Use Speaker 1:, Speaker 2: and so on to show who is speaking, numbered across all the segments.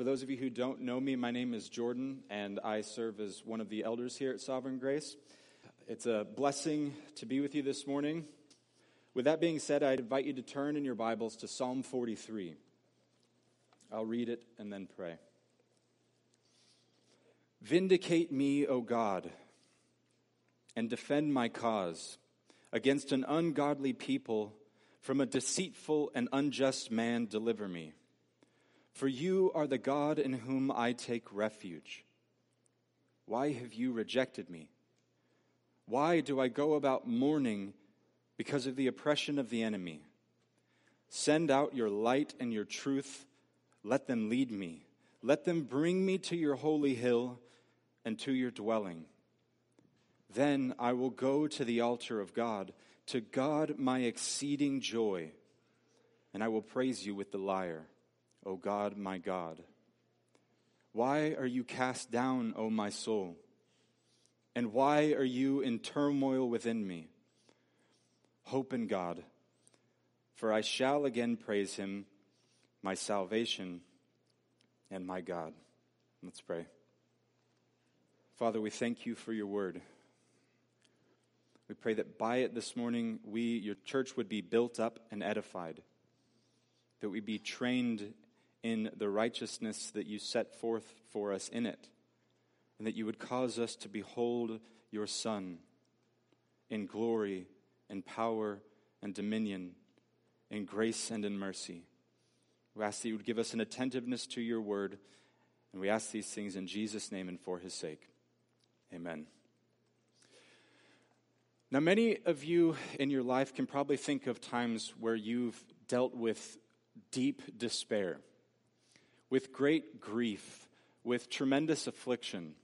Speaker 1: for those of you who don't know me, my name is Jordan, and I serve as one of the elders here at Sovereign Grace. It's a blessing to be with you this morning. With that being said, I invite you to turn in your Bibles to Psalm 43. I'll read it and then pray. Vindicate me, O God, and defend my cause against an ungodly people. From a deceitful and unjust man, deliver me. For you are the God in whom I take refuge. Why have you rejected me? Why do I go about mourning because of the oppression of the enemy? Send out your light and your truth. Let them lead me. Let them bring me to your holy hill and to your dwelling. Then I will go to the altar of God, to God my exceeding joy, and I will praise you with the lyre. O God, my God. Why are you cast down, O my soul? And why are you in turmoil within me? Hope in God, for I shall again praise him, my salvation and my God. Let's pray. Father, we thank you for your word. We pray that by it this morning, we, your church, would be built up and edified, that we be trained in the righteousness that you set forth for us in it, and that you would cause us to behold your Son in glory and power and dominion, in grace and in mercy. We ask that you would give us an attentiveness to your word, and we ask these things in Jesus' name and for his sake. Amen. Now, many of you in your life can probably think of times where you've dealt with deep despair with great grief, with tremendous affliction.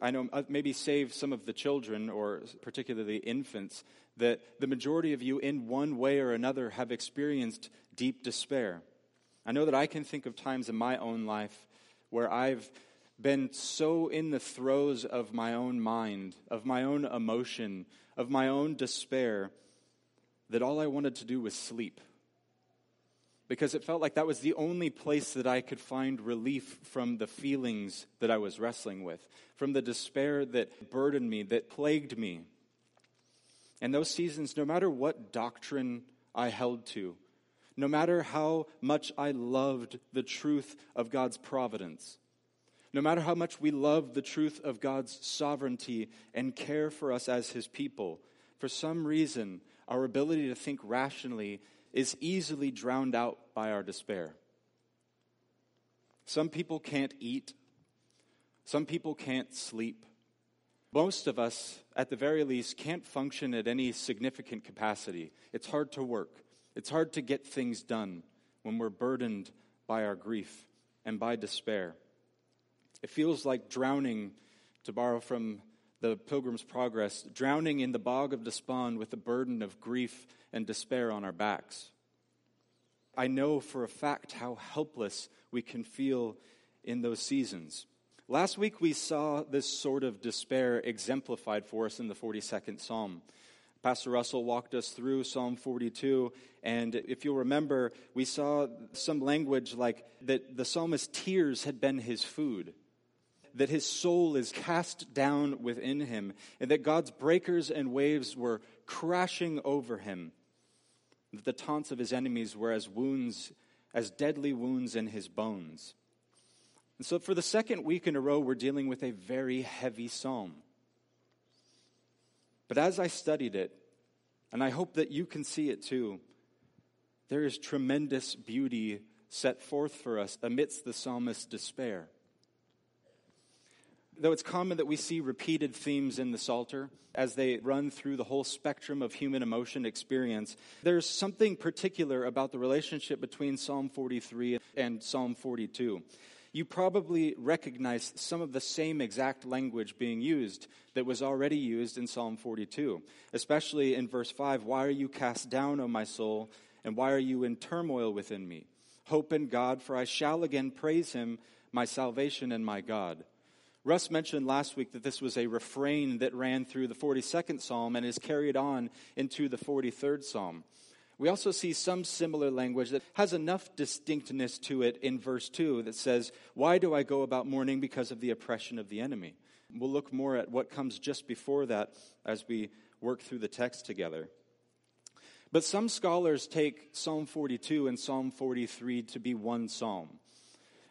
Speaker 1: I know uh, maybe save some of the children, or particularly infants, that the majority of you, in one way or another, have experienced deep despair. I know that I can think of times in my own life where I've been so in the throes of my own mind, of my own emotion, of my own despair, that all I wanted to do was sleep because it felt like that was the only place that I could find relief from the feelings that I was wrestling with, from the despair that burdened me, that plagued me. And those seasons, no matter what doctrine I held to, no matter how much I loved the truth of God's providence, no matter how much we love the truth of God's sovereignty and care for us as His people, for some reason, our ability to think rationally is easily drowned out by our despair. Some people can't eat. Some people can't sleep. Most of us, at the very least, can't function at any significant capacity. It's hard to work. It's hard to get things done when we're burdened by our grief and by despair. It feels like drowning, to borrow from the Pilgrim's Progress, drowning in the bog of despond with the burden of grief and despair on our backs. I know for a fact how helpless we can feel in those seasons. Last week we saw this sort of despair exemplified for us in the 42nd Psalm. Pastor Russell walked us through Psalm 42, and if you'll remember, we saw some language like that the psalmist's tears had been his food that his soul is cast down within him, and that God's breakers and waves were crashing over him, that the taunts of his enemies were as wounds, as deadly wounds in his bones. And so, for the second week in a row, we're dealing with a very heavy psalm. But as I studied it, and I hope that you can see it too, there is tremendous beauty set forth for us amidst the psalmist's despair though it's common that we see repeated themes in the Psalter as they run through the whole spectrum of human emotion experience, there's something particular about the relationship between Psalm 43 and Psalm 42. You probably recognize some of the same exact language being used that was already used in Psalm 42, especially in verse 5 Why are you cast down, O my soul, and why are you in turmoil within me? Hope in God, for I shall again praise him, my salvation and my God. Russ mentioned last week that this was a refrain that ran through the 42nd Psalm and is carried on into the 43rd Psalm. We also see some similar language that has enough distinctness to it in verse 2 that says, Why do I go about mourning because of the oppression of the enemy? We'll look more at what comes just before that as we work through the text together. But some scholars take Psalm 42 and Psalm 43 to be one psalm.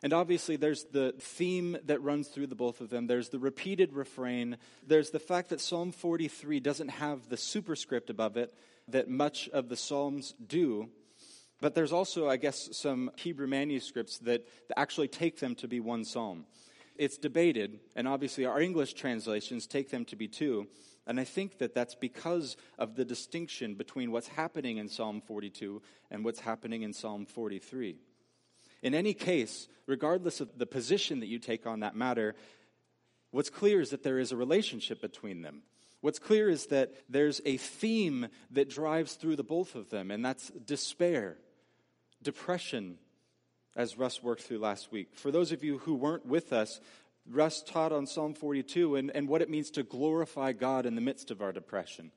Speaker 1: And obviously, there's the theme that runs through the both of them. There's the repeated refrain. There's the fact that Psalm 43 doesn't have the superscript above it that much of the Psalms do. But there's also, I guess, some Hebrew manuscripts that actually take them to be one psalm. It's debated, and obviously our English translations take them to be two. And I think that that's because of the distinction between what's happening in Psalm 42 and what's happening in Psalm 43. In any case, regardless of the position that you take on that matter, what's clear is that there is a relationship between them. What's clear is that there's a theme that drives through the both of them, and that's despair, depression, as Russ worked through last week. For those of you who weren't with us, Russ taught on Psalm 42 and, and what it means to glorify God in the midst of our depression.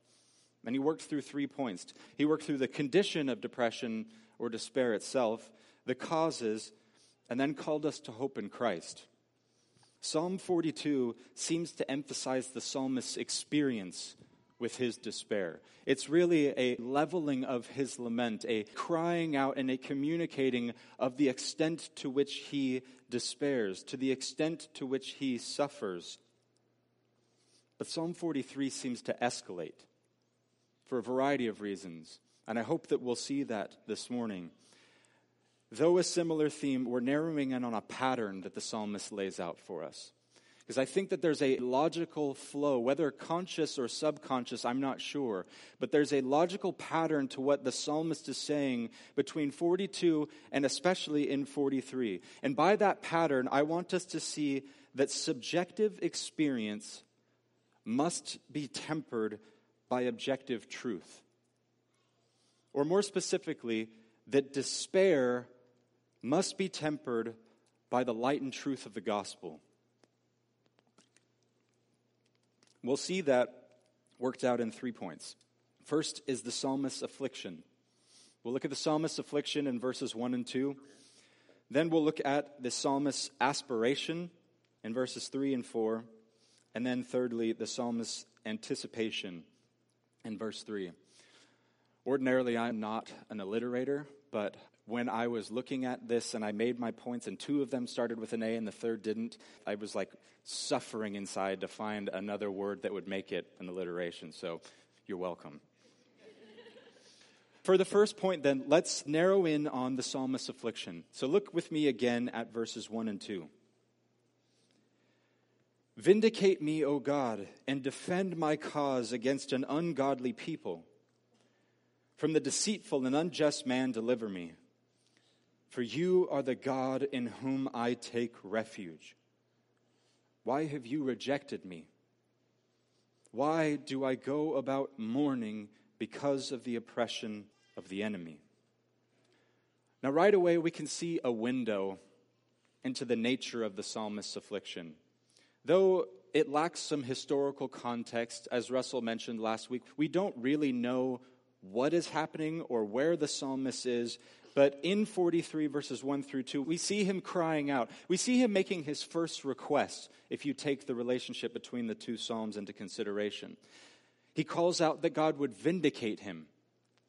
Speaker 1: And he worked through three points. He worked through the condition of depression or despair itself, the causes, and then called us to hope in Christ. Psalm 42 seems to emphasize the psalmist's experience with his despair. It's really a leveling of his lament, a crying out and a communicating of the extent to which he despairs, to the extent to which he suffers. But Psalm 43 seems to escalate for a variety of reasons, and I hope that we'll see that this morning. Though a similar theme, we're narrowing in on a pattern that the psalmist lays out for us. Because I think that there's a logical flow, whether conscious or subconscious, I'm not sure. But there's a logical pattern to what the psalmist is saying between 42 and especially in 43. And by that pattern, I want us to see that subjective experience must be tempered by objective truth. Or more specifically, that despair must be tempered by the light and truth of the gospel. We'll see that worked out in three points. First is the psalmist's affliction. We'll look at the psalmist's affliction in verses 1 and 2. Then we'll look at the psalmist's aspiration in verses 3 and 4. And then, thirdly, the psalmist's anticipation in verse 3. Ordinarily, I'm not an alliterator, but when I was looking at this and I made my points, and two of them started with an A and the third didn't, I was like suffering inside to find another word that would make it an alliteration. So you're welcome. For the first point, then, let's narrow in on the psalmist's affliction. So look with me again at verses 1 and 2. Vindicate me, O God, and defend my cause against an ungodly people. From the deceitful and unjust man, deliver me. For you are the God in whom I take refuge. Why have you rejected me? Why do I go about mourning because of the oppression of the enemy? Now, right away, we can see a window into the nature of the psalmist's affliction. Though it lacks some historical context, as Russell mentioned last week, we don't really know what is happening or where the psalmist is. But in 43, verses 1 through 2, we see him crying out. We see him making his first request if you take the relationship between the two Psalms into consideration. He calls out that God would vindicate him.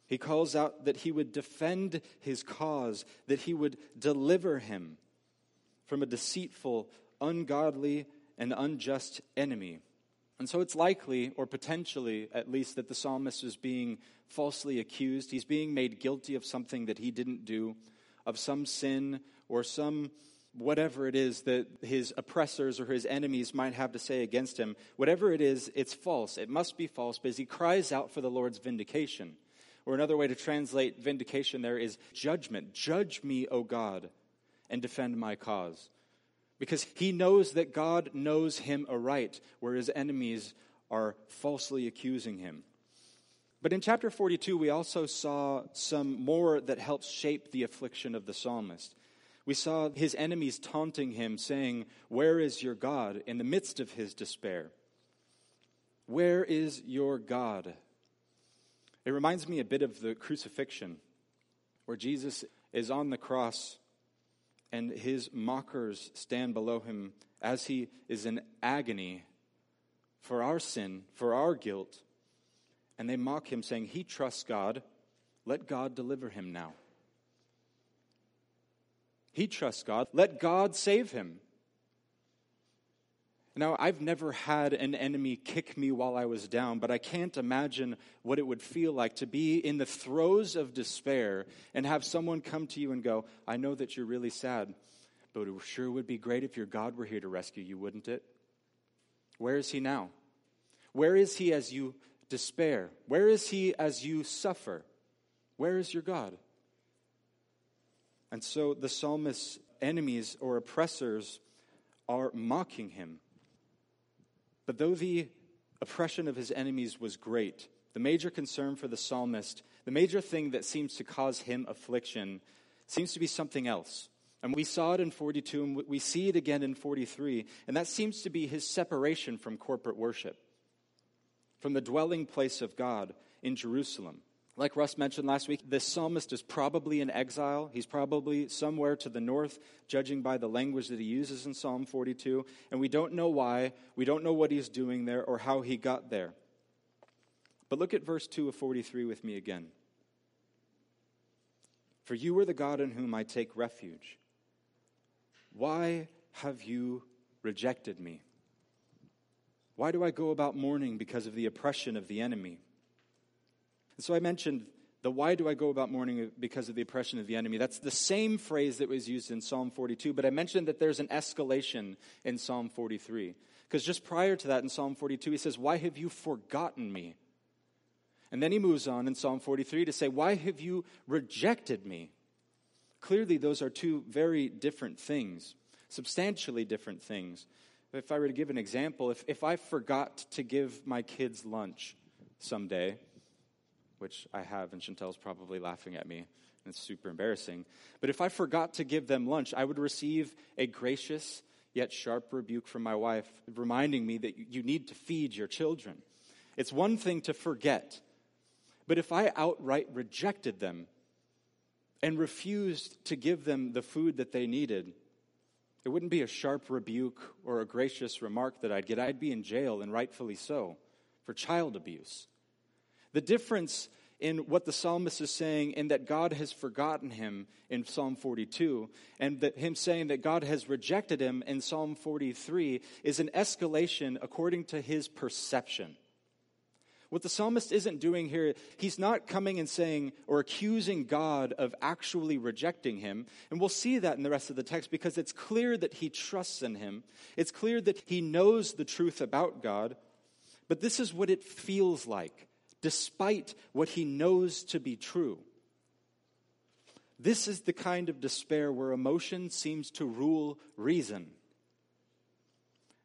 Speaker 1: He calls out that he would defend his cause, that he would deliver him from a deceitful, ungodly, and unjust enemy. And so it's likely, or potentially at least, that the psalmist is being falsely accused. He's being made guilty of something that he didn't do, of some sin or some whatever it is that his oppressors or his enemies might have to say against him. Whatever it is, it's false. It must be false because he cries out for the Lord's vindication. Or another way to translate vindication there is judgment. Judge me, O God, and defend my cause because he knows that God knows him aright, where his enemies are falsely accusing him. But in chapter 42, we also saw some more that helps shape the affliction of the psalmist. We saw his enemies taunting him, saying, Where is your God? in the midst of his despair. Where is your God? It reminds me a bit of the crucifixion, where Jesus is on the cross and his mockers stand below him as he is in agony for our sin, for our guilt. And they mock him, saying, He trusts God. Let God deliver him now. He trusts God. Let God save him. Now, I've never had an enemy kick me while I was down, but I can't imagine what it would feel like to be in the throes of despair and have someone come to you and go, I know that you're really sad, but it sure would be great if your God were here to rescue you, wouldn't it? Where is he now? Where is he as you despair? Where is he as you suffer? Where is your God? And so the psalmist's enemies or oppressors are mocking him. But though the oppression of his enemies was great, the major concern for the psalmist, the major thing that seems to cause him affliction, seems to be something else. And we saw it in 42, and we see it again in 43, and that seems to be his separation from corporate worship, from the dwelling place of God in Jerusalem. Like Russ mentioned last week, this psalmist is probably in exile. He's probably somewhere to the north, judging by the language that he uses in Psalm 42. And we don't know why. We don't know what he's doing there or how he got there. But look at verse 2 of 43 with me again. For you are the God in whom I take refuge. Why have you rejected me? Why do I go about mourning because of the oppression of the enemy? So I mentioned the why do I go about mourning because of the oppression of the enemy? That's the same phrase that was used in Psalm 42, but I mentioned that there's an escalation in Psalm 43. Because just prior to that in Psalm 42, he says, Why have you forgotten me? And then he moves on in Psalm 43 to say, Why have you rejected me? Clearly, those are two very different things, substantially different things. If I were to give an example, if, if I forgot to give my kids lunch someday, which I have, and Chantel's probably laughing at me, and it's super embarrassing. But if I forgot to give them lunch, I would receive a gracious yet sharp rebuke from my wife, reminding me that you need to feed your children. It's one thing to forget, but if I outright rejected them and refused to give them the food that they needed, it wouldn't be a sharp rebuke or a gracious remark that I'd get. I'd be in jail, and rightfully so, for child abuse. The difference in what the psalmist is saying in that God has forgotten him in Psalm 42 and that him saying that God has rejected him in Psalm 43 is an escalation according to his perception. What the psalmist isn't doing here, he's not coming and saying or accusing God of actually rejecting him. And we'll see that in the rest of the text because it's clear that he trusts in him. It's clear that he knows the truth about God. But this is what it feels like despite what he knows to be true. This is the kind of despair where emotion seems to rule reason.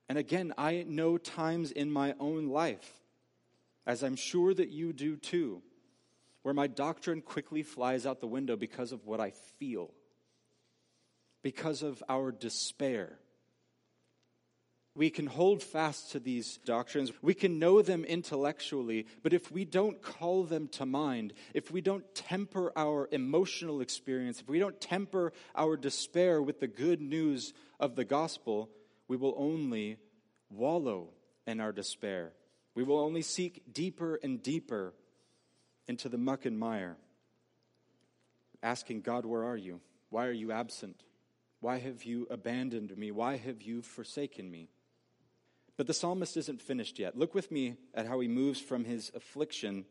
Speaker 1: And again, I know times in my own life, as I'm sure that you do too, where my doctrine quickly flies out the window because of what I feel, because of our despair. We can hold fast to these doctrines. We can know them intellectually, but if we don't call them to mind, if we don't temper our emotional experience, if we don't temper our despair with the good news of the gospel, we will only wallow in our despair. We will only seek deeper and deeper into the muck and mire, asking, God, where are you? Why are you absent? Why have you abandoned me? Why have you forsaken me? But the psalmist isn't finished yet. Look with me at how he moves from his affliction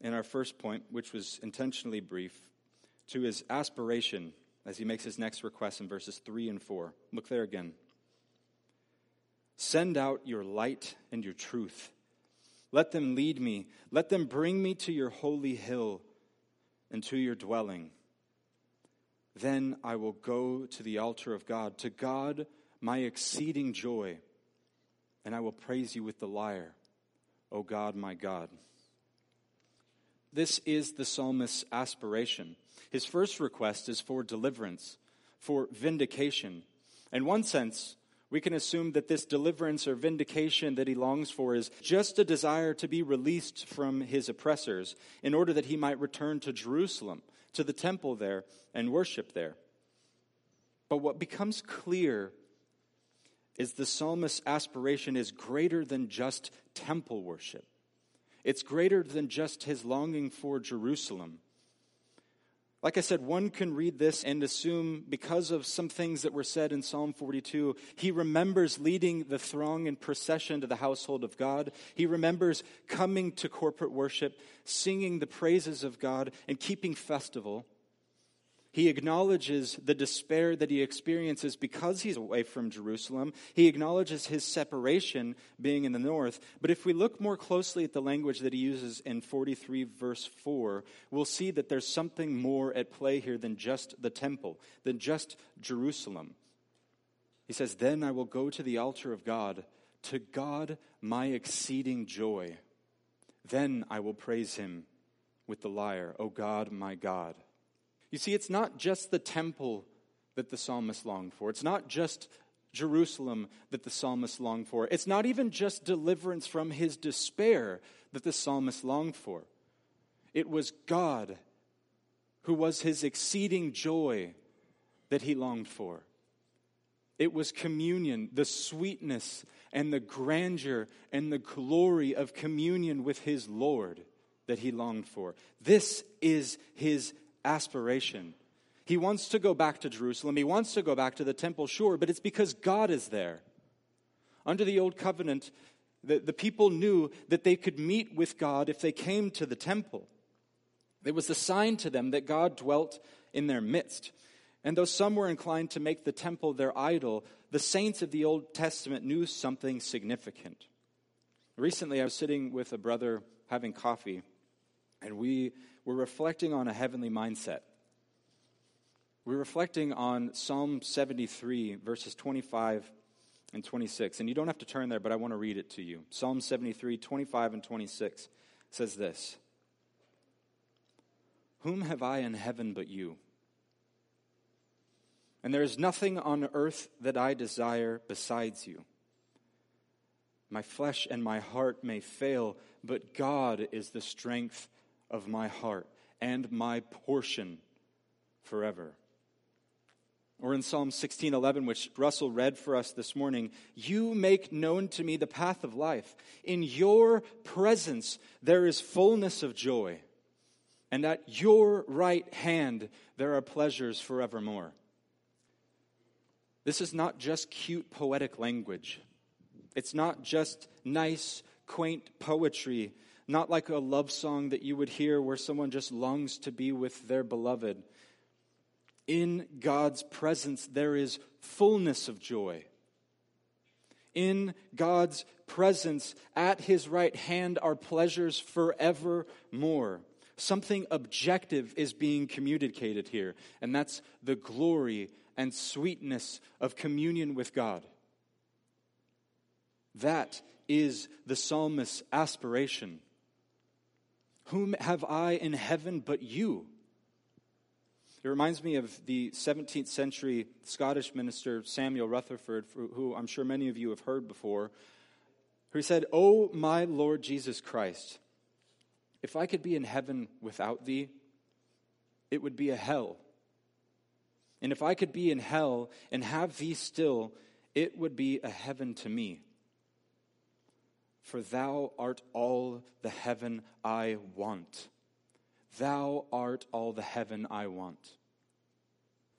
Speaker 1: in our first point, which was intentionally brief, to his aspiration as he makes his next request in verses 3 and 4. Look there again. Send out your light and your truth. Let them lead me. Let them bring me to your holy hill and to your dwelling. Then I will go to the altar of God, to God, my exceeding joy and I will praise you with the lyre, O God, my God. This is the psalmist's aspiration. His first request is for deliverance, for vindication. In one sense, We can assume that this deliverance or vindication that he longs for is just a desire to be released from his oppressors in order that he might return to Jerusalem, to the temple there, and worship there. But what becomes clear is the psalmist's aspiration is greater than just temple worship. It's greater than just his longing for Jerusalem. Like I said, one can read this and assume, because of some things that were said in Psalm 42, he remembers leading the throng in procession to the household of God. He remembers coming to corporate worship, singing the praises of God, and keeping festival. He acknowledges the despair that he experiences because he's away from Jerusalem. He acknowledges his separation being in the north. But if we look more closely at the language that he uses in 43, verse 4, we'll see that there's something more at play here than just the temple, than just Jerusalem. He says, Then I will go to the altar of God, to God my exceeding joy. Then I will praise him with the lyre, O God, my God. You see, it's not just the temple that the psalmist longed for. It's not just Jerusalem that the psalmist longed for. It's not even just deliverance from his despair that the psalmist longed for. It was God who was his exceeding joy that he longed for. It was communion, the sweetness and the grandeur and the glory of communion with his Lord that he longed for. This is his aspiration. He wants to go back to Jerusalem. He wants to go back to the temple, sure, but it's because God is there. Under the old covenant, the, the people knew that they could meet with God if they came to the temple. It was a sign to them that God dwelt in their midst. And though some were inclined to make the temple their idol, the saints of the Old Testament knew something significant. Recently, I was sitting with a brother having coffee, and we we're reflecting on a heavenly mindset. We're reflecting on Psalm 73, verses 25 and 26. And you don't have to turn there, but I want to read it to you. Psalm 73, 25 and 26 says this Whom have I in heaven but you? And there is nothing on earth that I desire besides you. My flesh and my heart may fail, but God is the strength of my heart and my portion forever. Or in Psalm 16:11 which Russell read for us this morning, you make known to me the path of life. In your presence there is fullness of joy, and at your right hand there are pleasures forevermore. This is not just cute poetic language. It's not just nice, quaint poetry not like a love song that you would hear where someone just longs to be with their beloved. In God's presence, there is fullness of joy. In God's presence, at his right hand, are pleasures forevermore. Something objective is being communicated here, and that's the glory and sweetness of communion with God. That is the psalmist's aspiration. Whom have I in heaven but you? It reminds me of the 17th century Scottish minister Samuel Rutherford, who I'm sure many of you have heard before, who said, Oh, my Lord Jesus Christ, if I could be in heaven without thee, it would be a hell. And if I could be in hell and have thee still, it would be a heaven to me for thou art all the heaven I want. Thou art all the heaven I want.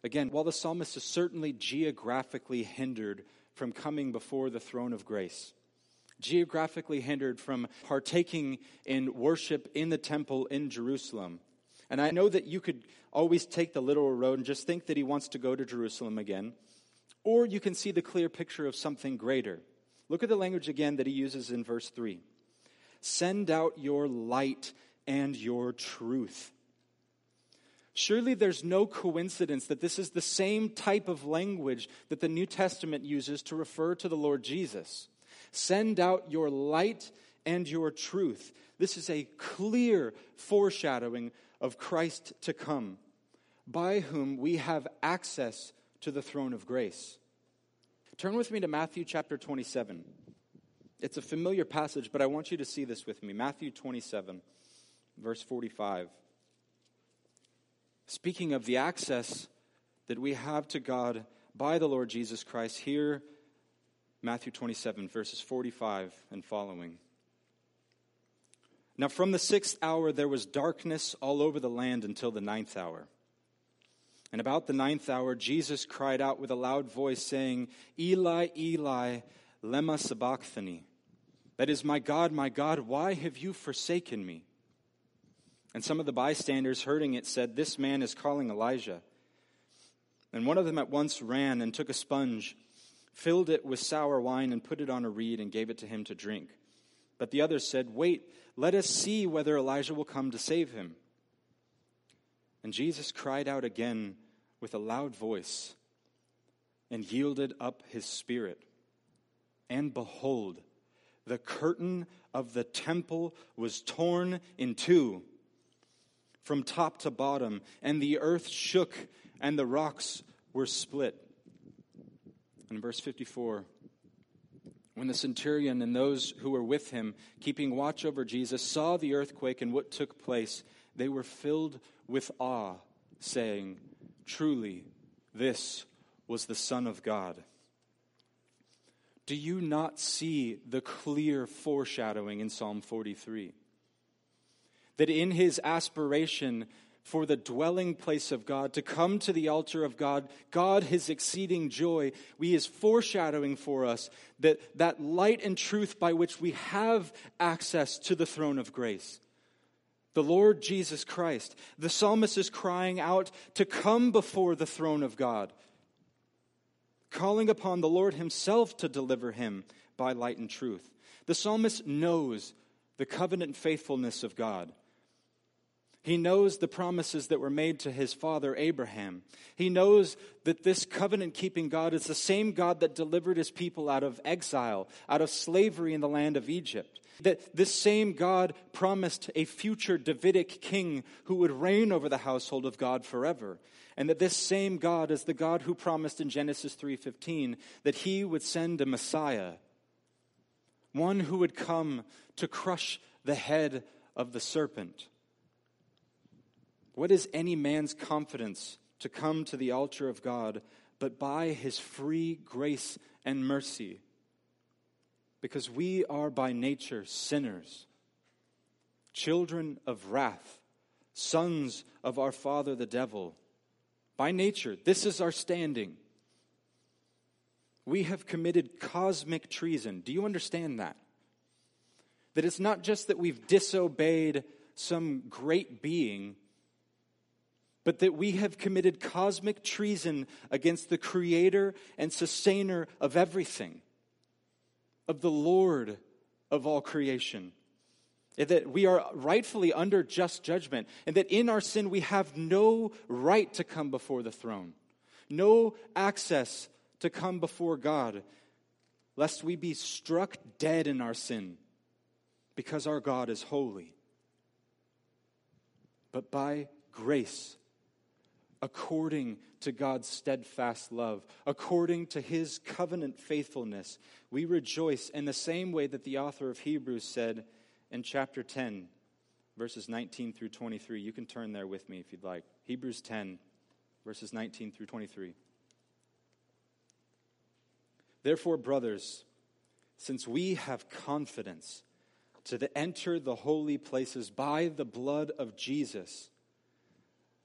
Speaker 1: Again, while the psalmist is certainly geographically hindered from coming before the throne of grace, geographically hindered from partaking in worship in the temple in Jerusalem. And I know that you could always take the literal road and just think that he wants to go to Jerusalem again, or you can see the clear picture of something greater Look at the language again that he uses in verse 3. Send out your light and your truth. Surely there's no coincidence that this is the same type of language that the New Testament uses to refer to the Lord Jesus. Send out your light and your truth. This is a clear foreshadowing of Christ to come, by whom we have access to the throne of grace. Turn with me to Matthew chapter 27. It's a familiar passage, but I want you to see this with me. Matthew 27, verse 45. Speaking of the access that we have to God by the Lord Jesus Christ, here, Matthew 27, verses 45 and following. Now, from the sixth hour, there was darkness all over the land until the ninth hour. And about the ninth hour, Jesus cried out with a loud voice, saying, Eli, Eli, lema sabachthani. That is, my God, my God, why have you forsaken me? And some of the bystanders, hearing it, said, This man is calling Elijah. And one of them at once ran and took a sponge, filled it with sour wine, and put it on a reed, and gave it to him to drink. But the others said, Wait, let us see whether Elijah will come to save him. And Jesus cried out again with a loud voice and yielded up his spirit. And behold, the curtain of the temple was torn in two from top to bottom, and the earth shook and the rocks were split. In verse 54, when the centurion and those who were with him, keeping watch over Jesus, saw the earthquake and what took place, they were filled with awe, saying, Truly, this was the Son of God. Do you not see the clear foreshadowing in Psalm 43? That in his aspiration for the dwelling place of God, to come to the altar of God, God, his exceeding joy, we is foreshadowing for us that, that light and truth by which we have access to the throne of grace. The Lord Jesus Christ. The psalmist is crying out to come before the throne of God, calling upon the Lord himself to deliver him by light and truth. The psalmist knows the covenant faithfulness of God. He knows the promises that were made to his father Abraham. He knows that this covenant keeping God is the same God that delivered his people out of exile, out of slavery in the land of Egypt. That this same God promised a future Davidic king who would reign over the household of God forever. And that this same God is the God who promised in Genesis 3:15 that he would send a Messiah, one who would come to crush the head of the serpent. What is any man's confidence to come to the altar of God but by his free grace and mercy? Because we are by nature sinners, children of wrath, sons of our father the devil. By nature, this is our standing. We have committed cosmic treason. Do you understand that? That it's not just that we've disobeyed some great being but that we have committed cosmic treason against the creator and sustainer of everything, of the Lord of all creation. That we are rightfully under just judgment, and that in our sin we have no right to come before the throne, no access to come before God, lest we be struck dead in our sin, because our God is holy. But by grace, according to God's steadfast love, according to his covenant faithfulness. We rejoice in the same way that the author of Hebrews said in chapter 10, verses 19 through 23. You can turn there with me if you'd like. Hebrews 10, verses 19 through 23. Therefore, brothers, since we have confidence to enter the holy places by the blood of Jesus,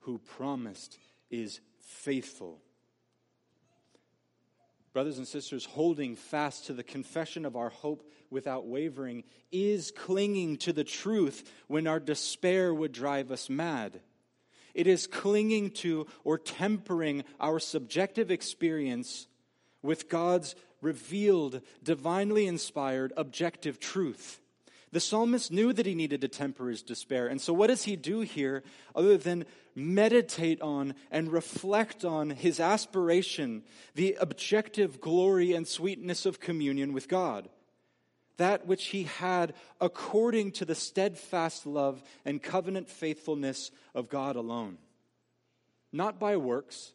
Speaker 1: who promised is faithful. Brothers and sisters, holding fast to the confession of our hope without wavering is clinging to the truth when our despair would drive us mad. It is clinging to or tempering our subjective experience with God's revealed, divinely inspired, objective truth. The psalmist knew that he needed to temper his despair. And so, what does he do here other than meditate on and reflect on his aspiration, the objective glory and sweetness of communion with God? That which he had according to the steadfast love and covenant faithfulness of God alone. Not by works,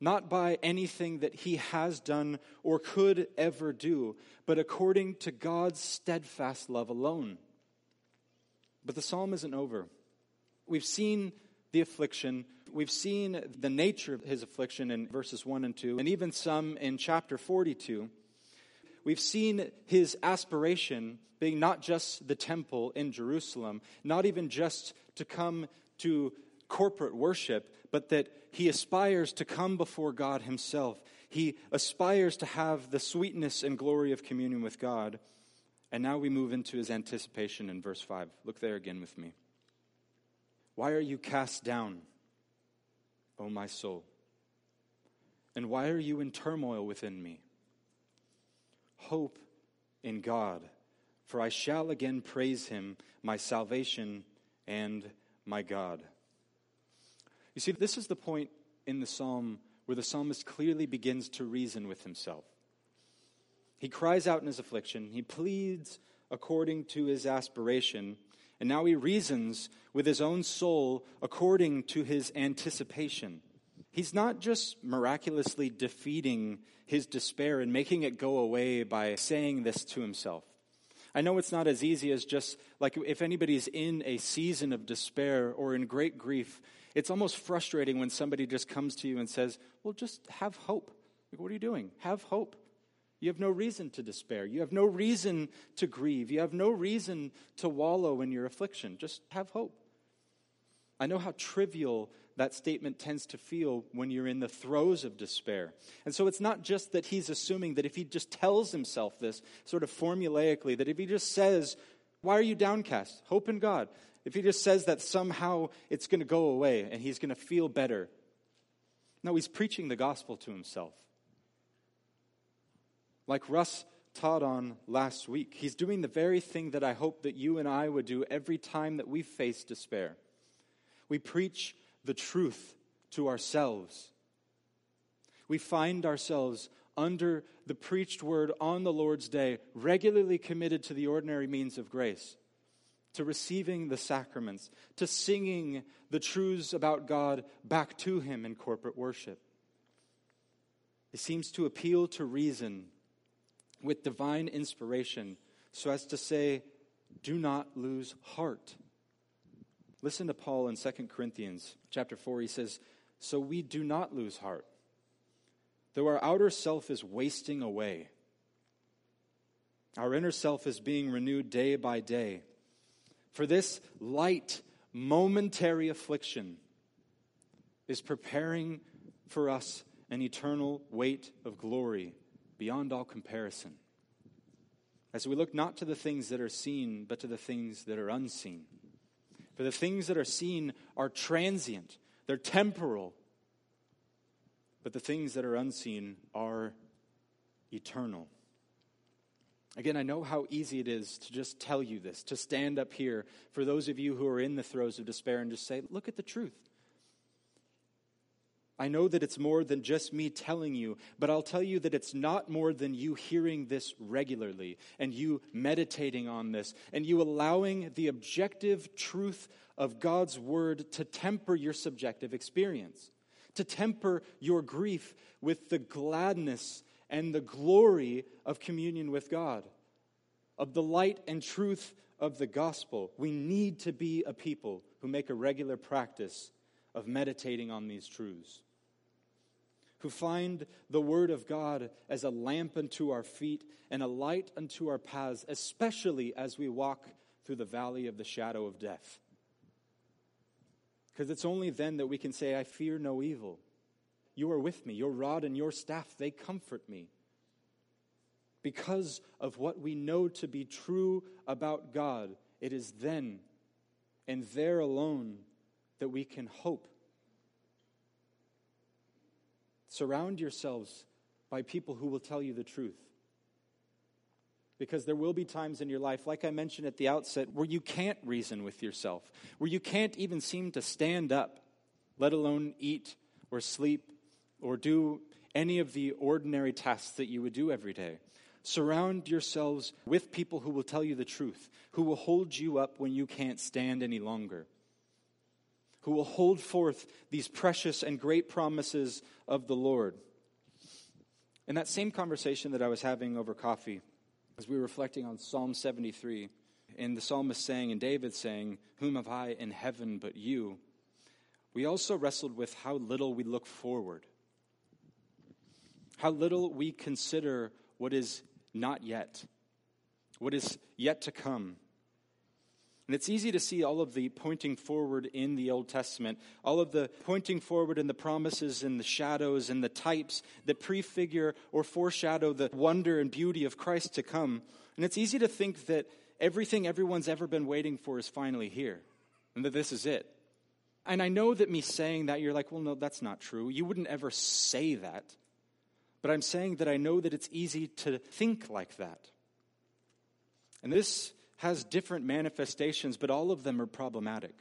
Speaker 1: not by anything that he has done or could ever do, but according to God's steadfast love alone. But the psalm isn't over. We've seen the affliction, we've seen the nature of his affliction in verses 1 and 2, and even some in chapter 42. We've seen his aspiration being not just the temple in Jerusalem, not even just to come to corporate worship, but that he aspires to come before God himself. He aspires to have the sweetness and glory of communion with God. And now we move into his anticipation in verse 5. Look there again with me. Why are you cast down, O my soul? And why are you in turmoil within me? Hope in God, for I shall again praise him, my salvation and my God. You see, this is the point in the psalm where the psalmist clearly begins to reason with himself. He cries out in his affliction, he pleads according to his aspiration, and now he reasons with his own soul according to his anticipation. He's not just miraculously defeating his despair and making it go away by saying this to himself. I know it's not as easy as just like if anybody's in a season of despair or in great grief, it's almost frustrating when somebody just comes to you and says, Well, just have hope. Like, what are you doing? Have hope. You have no reason to despair. You have no reason to grieve. You have no reason to wallow in your affliction. Just have hope. I know how trivial that statement tends to feel when you're in the throes of despair. And so it's not just that he's assuming that if he just tells himself this sort of formulaically, that if he just says, Why are you downcast? Hope in God. If he just says that somehow it's going to go away and he's going to feel better. No, he's preaching the gospel to himself. Like Russ taught on last week, he's doing the very thing that I hope that you and I would do every time that we face despair. We preach the truth to ourselves. We find ourselves under the preached word on the Lord's day, regularly committed to the ordinary means of grace to receiving the sacraments, to singing the truths about God back to Him in corporate worship. It seems to appeal to reason with divine inspiration so as to say, do not lose heart. Listen to Paul in 2 Corinthians chapter 4. He says, So we do not lose heart. Though our outer self is wasting away, our inner self is being renewed day by day. For this light, momentary affliction is preparing for us an eternal weight of glory beyond all comparison. As we look not to the things that are seen, but to the things that are unseen. For the things that are seen are transient, they're temporal, but the things that are unseen are eternal. Again, I know how easy it is to just tell you this, to stand up here for those of you who are in the throes of despair and just say, look at the truth. I know that it's more than just me telling you, but I'll tell you that it's not more than you hearing this regularly and you meditating on this and you allowing the objective truth of God's word to temper your subjective experience, to temper your grief with the gladness and the glory of communion with God, of the light and truth of the gospel. We need to be a people who make a regular practice of meditating on these truths, who find the Word of God as a lamp unto our feet and a light unto our paths, especially as we walk through the valley of the shadow of death. Because it's only then that we can say, I fear no evil. You are with me. Your rod and your staff, they comfort me. Because of what we know to be true about God, it is then and there alone that we can hope. Surround yourselves by people who will tell you the truth. Because there will be times in your life, like I mentioned at the outset, where you can't reason with yourself, where you can't even seem to stand up, let alone eat or sleep or do any of the ordinary tasks that you would do every day. Surround yourselves with people who will tell you the truth, who will hold you up when you can't stand any longer, who will hold forth these precious and great promises of the Lord. In that same conversation that I was having over coffee, as we were reflecting on Psalm 73, and the psalmist saying, and David saying, Whom have I in heaven but you? We also wrestled with how little we look forward, how little we consider what is not yet, what is yet to come. And it's easy to see all of the pointing forward in the Old Testament, all of the pointing forward in the promises and the shadows and the types that prefigure or foreshadow the wonder and beauty of Christ to come. And it's easy to think that everything everyone's ever been waiting for is finally here and that this is it. And I know that me saying that, you're like, well, no, that's not true. You wouldn't ever say that. But I'm saying that I know that it's easy to think like that. And this has different manifestations, but all of them are problematic.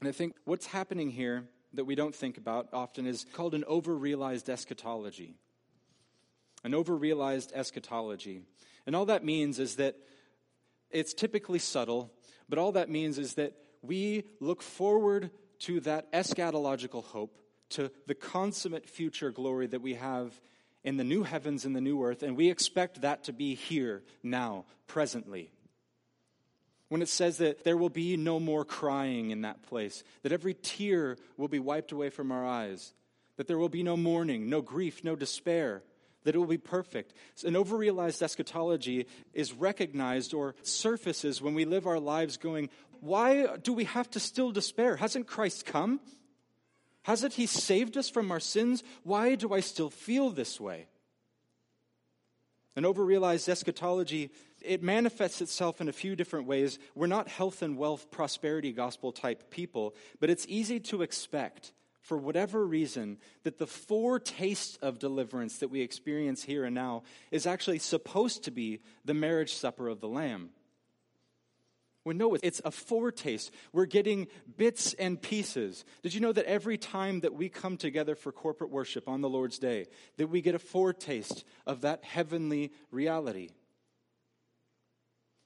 Speaker 1: And I think what's happening here that we don't think about often is called an overrealized eschatology. An overrealized eschatology. And all that means is that it's typically subtle, but all that means is that we look forward to that eschatological hope, to the consummate future glory that we have in the new heavens and the new earth, and we expect that to be here, now, presently when it says that there will be no more crying in that place, that every tear will be wiped away from our eyes, that there will be no mourning, no grief, no despair, that it will be perfect. An overrealized eschatology is recognized or surfaces when we live our lives going, Why do we have to still despair? Hasn't Christ come? Hasn't He saved us from our sins? Why do I still feel this way? An overrealized eschatology it manifests itself in a few different ways. We're not health and wealth, prosperity gospel type people, but it's easy to expect, for whatever reason, that the foretaste of deliverance that we experience here and now is actually supposed to be the marriage supper of the Lamb. Well, no, it's a foretaste. We're getting bits and pieces. Did you know that every time that we come together for corporate worship on the Lord's Day, that we get a foretaste of that heavenly reality?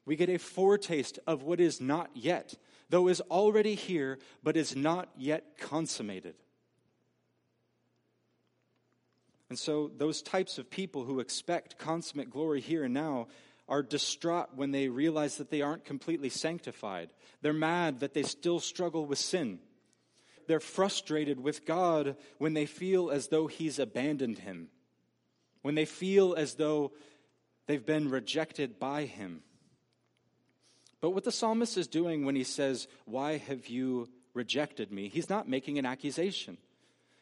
Speaker 1: we get a foretaste of what is not yet, though is already here, but is not yet consummated. And so, those types of people who expect consummate glory here and now are distraught when they realize that they aren't completely sanctified. They're mad that they still struggle with sin. They're frustrated with God when they feel as though He's abandoned Him, when they feel as though they've been rejected by Him. But what the psalmist is doing when he says, Why have you rejected me? He's not making an accusation.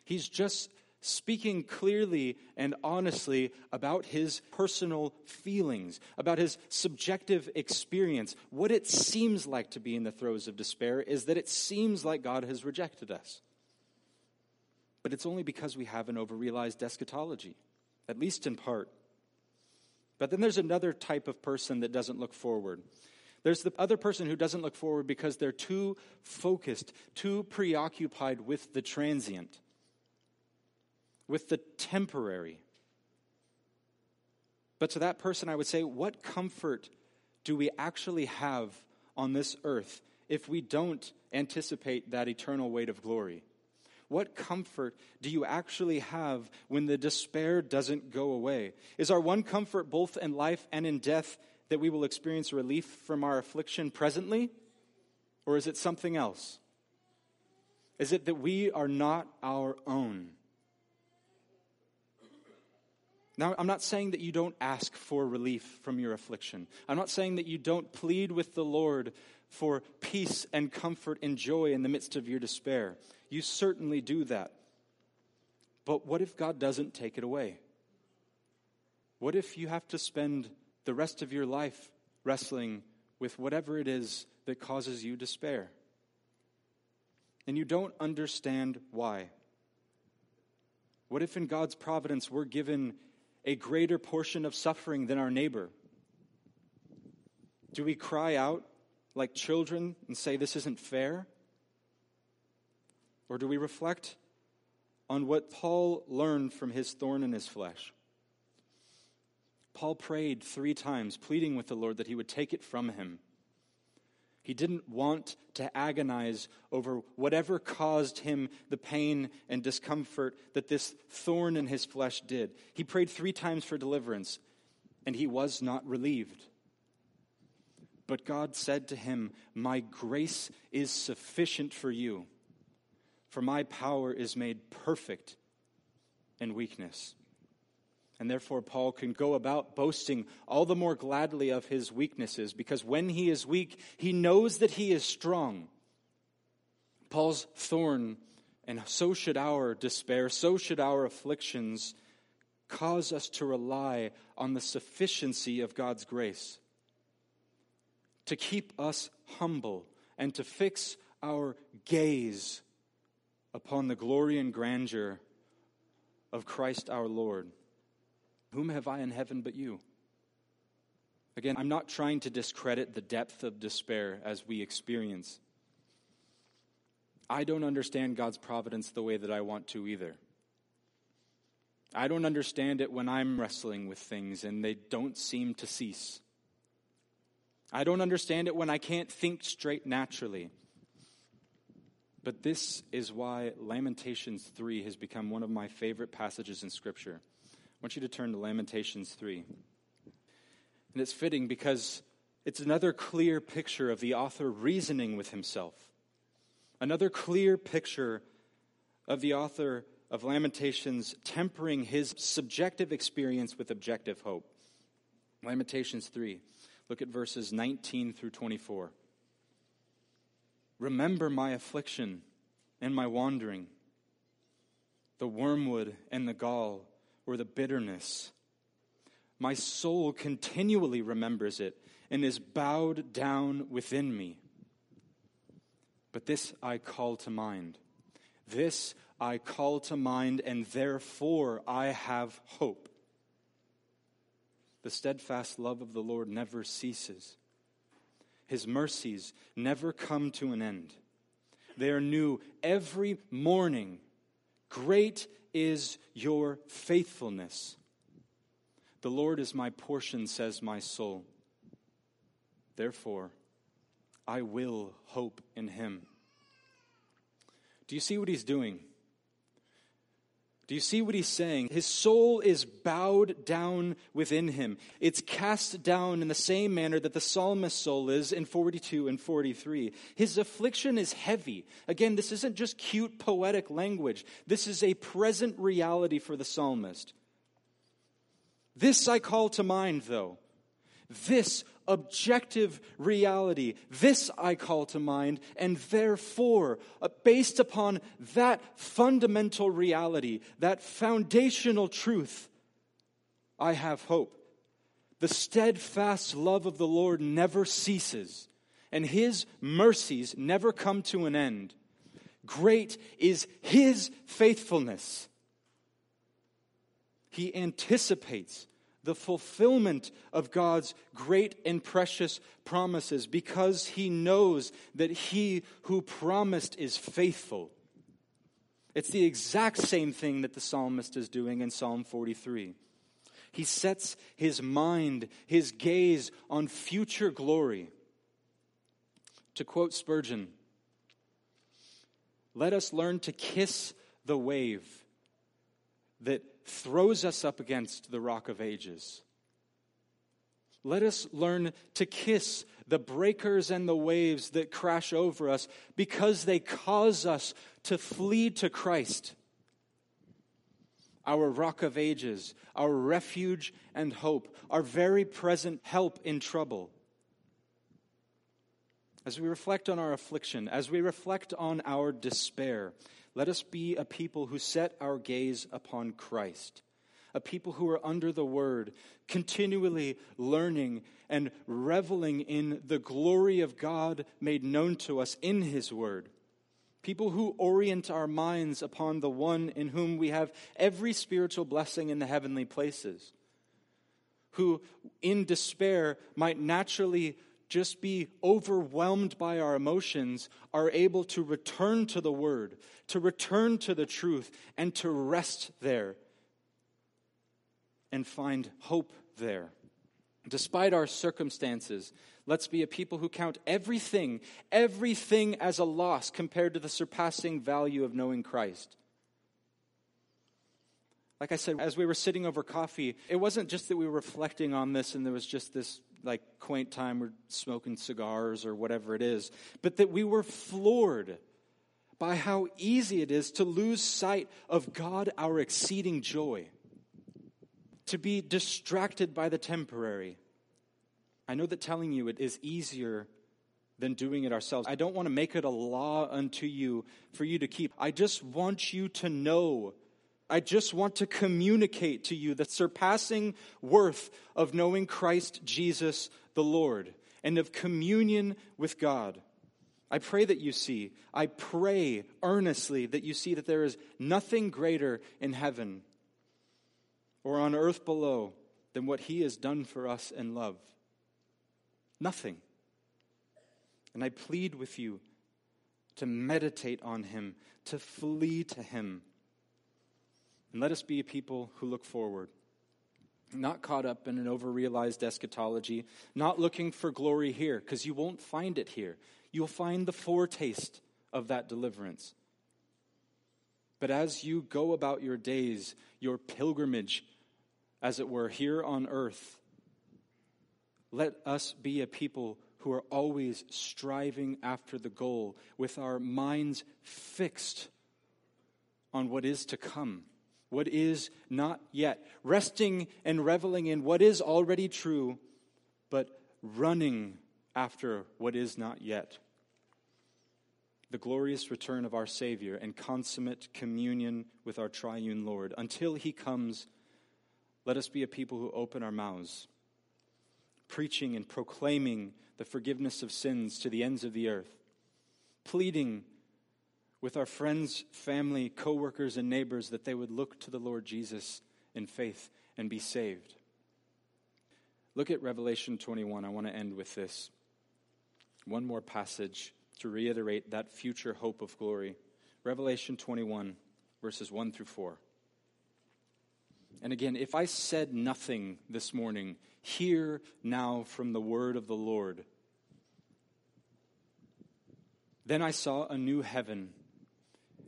Speaker 1: He's just speaking clearly and honestly about his personal feelings, about his subjective experience. What it seems like to be in the throes of despair is that it seems like God has rejected us. But it's only because we have an overrealized eschatology, at least in part. But then there's another type of person that doesn't look forward. There's the other person who doesn't look forward because they're too focused, too preoccupied with the transient, with the temporary. But to that person, I would say, what comfort do we actually have on this earth if we don't anticipate that eternal weight of glory? What comfort do you actually have when the despair doesn't go away? Is our one comfort both in life and in death that we will experience relief from our affliction presently? Or is it something else? Is it that we are not our own? Now, I'm not saying that you don't ask for relief from your affliction. I'm not saying that you don't plead with the Lord for peace and comfort and joy in the midst of your despair. You certainly do that. But what if God doesn't take it away? What if you have to spend the rest of your life wrestling with whatever it is that causes you despair. And you don't understand why. What if in God's providence we're given a greater portion of suffering than our neighbor? Do we cry out like children and say, This isn't fair? Or do we reflect on what Paul learned from his thorn in his flesh? Paul prayed three times, pleading with the Lord that he would take it from him. He didn't want to agonize over whatever caused him the pain and discomfort that this thorn in his flesh did. He prayed three times for deliverance, and he was not relieved. But God said to him, My grace is sufficient for you, for my power is made perfect in weakness. And therefore, Paul can go about boasting all the more gladly of his weaknesses, because when he is weak, he knows that he is strong. Paul's thorn, and so should our despair, so should our afflictions, cause us to rely on the sufficiency of God's grace, to keep us humble, and to fix our gaze upon the glory and grandeur of Christ our Lord. Whom have I in heaven but you? Again, I'm not trying to discredit the depth of despair as we experience. I don't understand God's providence the way that I want to either. I don't understand it when I'm wrestling with things and they don't seem to cease. I don't understand it when I can't think straight naturally. But this is why Lamentations 3 has become one of my favorite passages in Scripture. I want you to turn to Lamentations 3. And it's fitting because it's another clear picture of the author reasoning with himself. Another clear picture of the author of Lamentations tempering his subjective experience with objective hope. Lamentations 3. Look at verses 19 through 24. Remember my affliction and my wandering, the wormwood and the gall or the bitterness. My soul continually remembers it and is bowed down within me. But this I call to mind. This I call to mind, and therefore I have hope. The steadfast love of the Lord never ceases. His mercies never come to an end. They are new every morning. Great is your faithfulness. The Lord is my portion, says my soul. Therefore, I will hope in him. Do you see what he's doing? Do you see what he's saying? His soul is bowed down within him. It's cast down in the same manner that the psalmist's soul is in 42 and 43. His affliction is heavy. Again, this isn't just cute poetic language. This is a present reality for the psalmist. This I call to mind, though. This objective reality. This I call to mind, and therefore, uh, based upon that fundamental reality, that foundational truth, I have hope. The steadfast love of the Lord never ceases, and his mercies never come to an end. Great is his faithfulness. He anticipates the fulfillment of God's great and precious promises because he knows that he who promised is faithful. It's the exact same thing that the psalmist is doing in Psalm 43. He sets his mind, his gaze on future glory. To quote Spurgeon, let us learn to kiss the wave that throws us up against the rock of ages. Let us learn to kiss the breakers and the waves that crash over us because they cause us to flee to Christ, our rock of ages, our refuge and hope, our very present help in trouble. As we reflect on our affliction, as we reflect on our despair, let us be a people who set our gaze upon Christ, a people who are under the word, continually learning and reveling in the glory of God made known to us in his word, People who orient our minds upon the one in whom we have every spiritual blessing in the heavenly places. Who, in despair, might naturally just be overwhelmed by our emotions, are able to return to the Word, to return to the truth, and to rest there and find hope there. Despite our circumstances, let's be a people who count everything, everything as a loss compared to the surpassing value of knowing Christ. Like I said, as we were sitting over coffee, it wasn't just that we were reflecting on this and there was just this like quaint time we're smoking cigars or whatever it is, but that we were floored by how easy it is to lose sight of God, our exceeding joy to be distracted by the temporary. I know that telling you it is easier than doing it ourselves. I don't want to make it a law unto you for you to keep. I just want you to know. I just want to communicate to you the surpassing worth of knowing Christ Jesus the Lord and of communion with God. I pray that you see, I pray earnestly that you see that there is nothing greater in heaven or on earth below than what he has done for us in love? Nothing. And I plead with you to meditate on him, to flee to him. And let us be a people who look forward, not caught up in an overrealized eschatology, not looking for glory here, because you won't find it here. You'll find the foretaste of that deliverance. But as you go about your days, your pilgrimage, as it were, here on earth, let us be a people who are always striving after the goal with our minds fixed on what is to come, what is not yet, resting and reveling in what is already true, but running after what is not yet the glorious return of our Savior and consummate communion with our triune Lord. Until he comes, let us be a people who open our mouths, preaching and proclaiming the forgiveness of sins to the ends of the earth, pleading with our friends, family, coworkers, and neighbors that they would look to the Lord Jesus in faith and be saved. Look at Revelation 21. I want to end with this. One more passage to reiterate that future hope of glory. Revelation 21, verses 1 through 4. And again, if I said nothing this morning, hear now from the word of the Lord. Then I saw a new heaven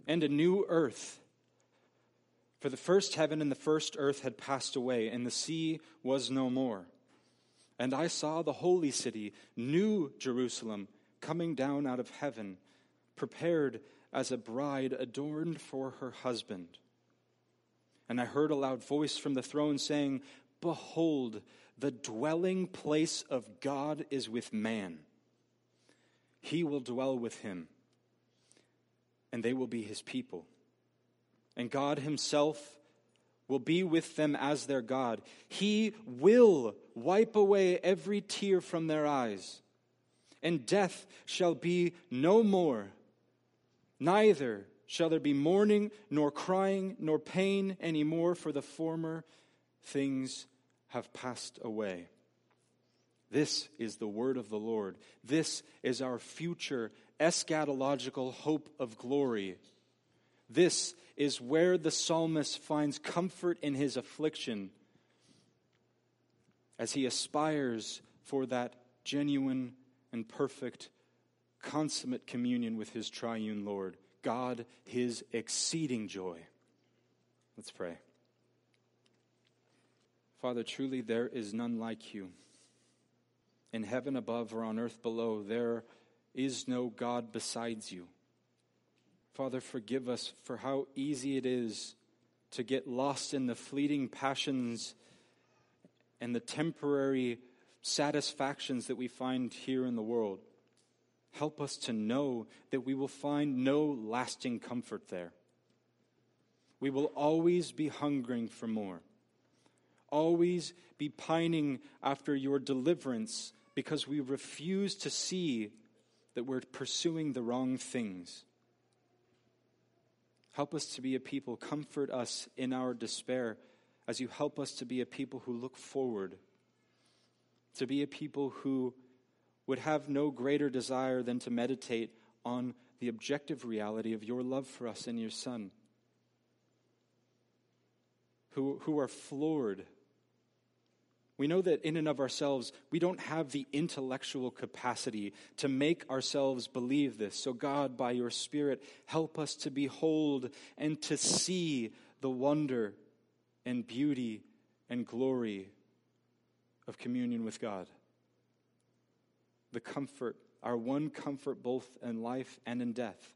Speaker 1: and a new earth. For the first heaven and the first earth had passed away, and the sea was no more. And I saw the holy city, New Jerusalem coming down out of heaven, prepared as a bride adorned for her husband. And I heard a loud voice from the throne saying, Behold, the dwelling place of God is with man. He will dwell with him, and they will be his people. And God himself will be with them as their God. He will wipe away every tear from their eyes and death shall be no more. Neither shall there be mourning, nor crying, nor pain any more, for the former things have passed away. This is the word of the Lord. This is our future eschatological hope of glory. This is where the psalmist finds comfort in his affliction as he aspires for that genuine and perfect, consummate communion with his triune Lord, God, his exceeding joy. Let's pray. Father, truly there is none like you. In heaven above or on earth below, there is no God besides you. Father, forgive us for how easy it is to get lost in the fleeting passions and the temporary satisfactions that we find here in the world. Help us to know that we will find no lasting comfort there. We will always be hungering for more, always be pining after your deliverance because we refuse to see that we're pursuing the wrong things. Help us to be a people, comfort us in our despair as you help us to be a people who look forward, to be a people who would have no greater desire than to meditate on the objective reality of your love for us and your Son, who, who are floored. We know that in and of ourselves, we don't have the intellectual capacity to make ourselves believe this. So, God, by your Spirit, help us to behold and to see the wonder and beauty and glory of communion with God. The comfort, our one comfort both in life and in death.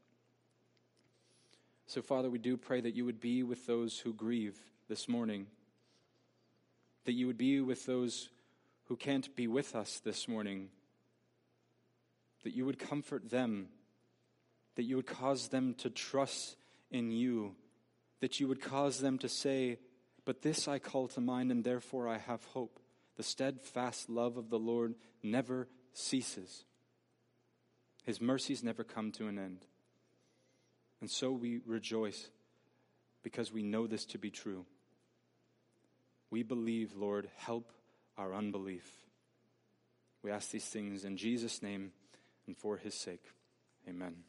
Speaker 1: So, Father, we do pray that you would be with those who grieve this morning, that you would be with those who can't be with us this morning, that you would comfort them, that you would cause them to trust in you, that you would cause them to say, but this I call to mind, and therefore I have hope. The steadfast love of the Lord never ceases, His mercies never come to an end. And so we rejoice because we know this to be true. We believe, Lord, help our unbelief. We ask these things in Jesus' name and for His sake. Amen.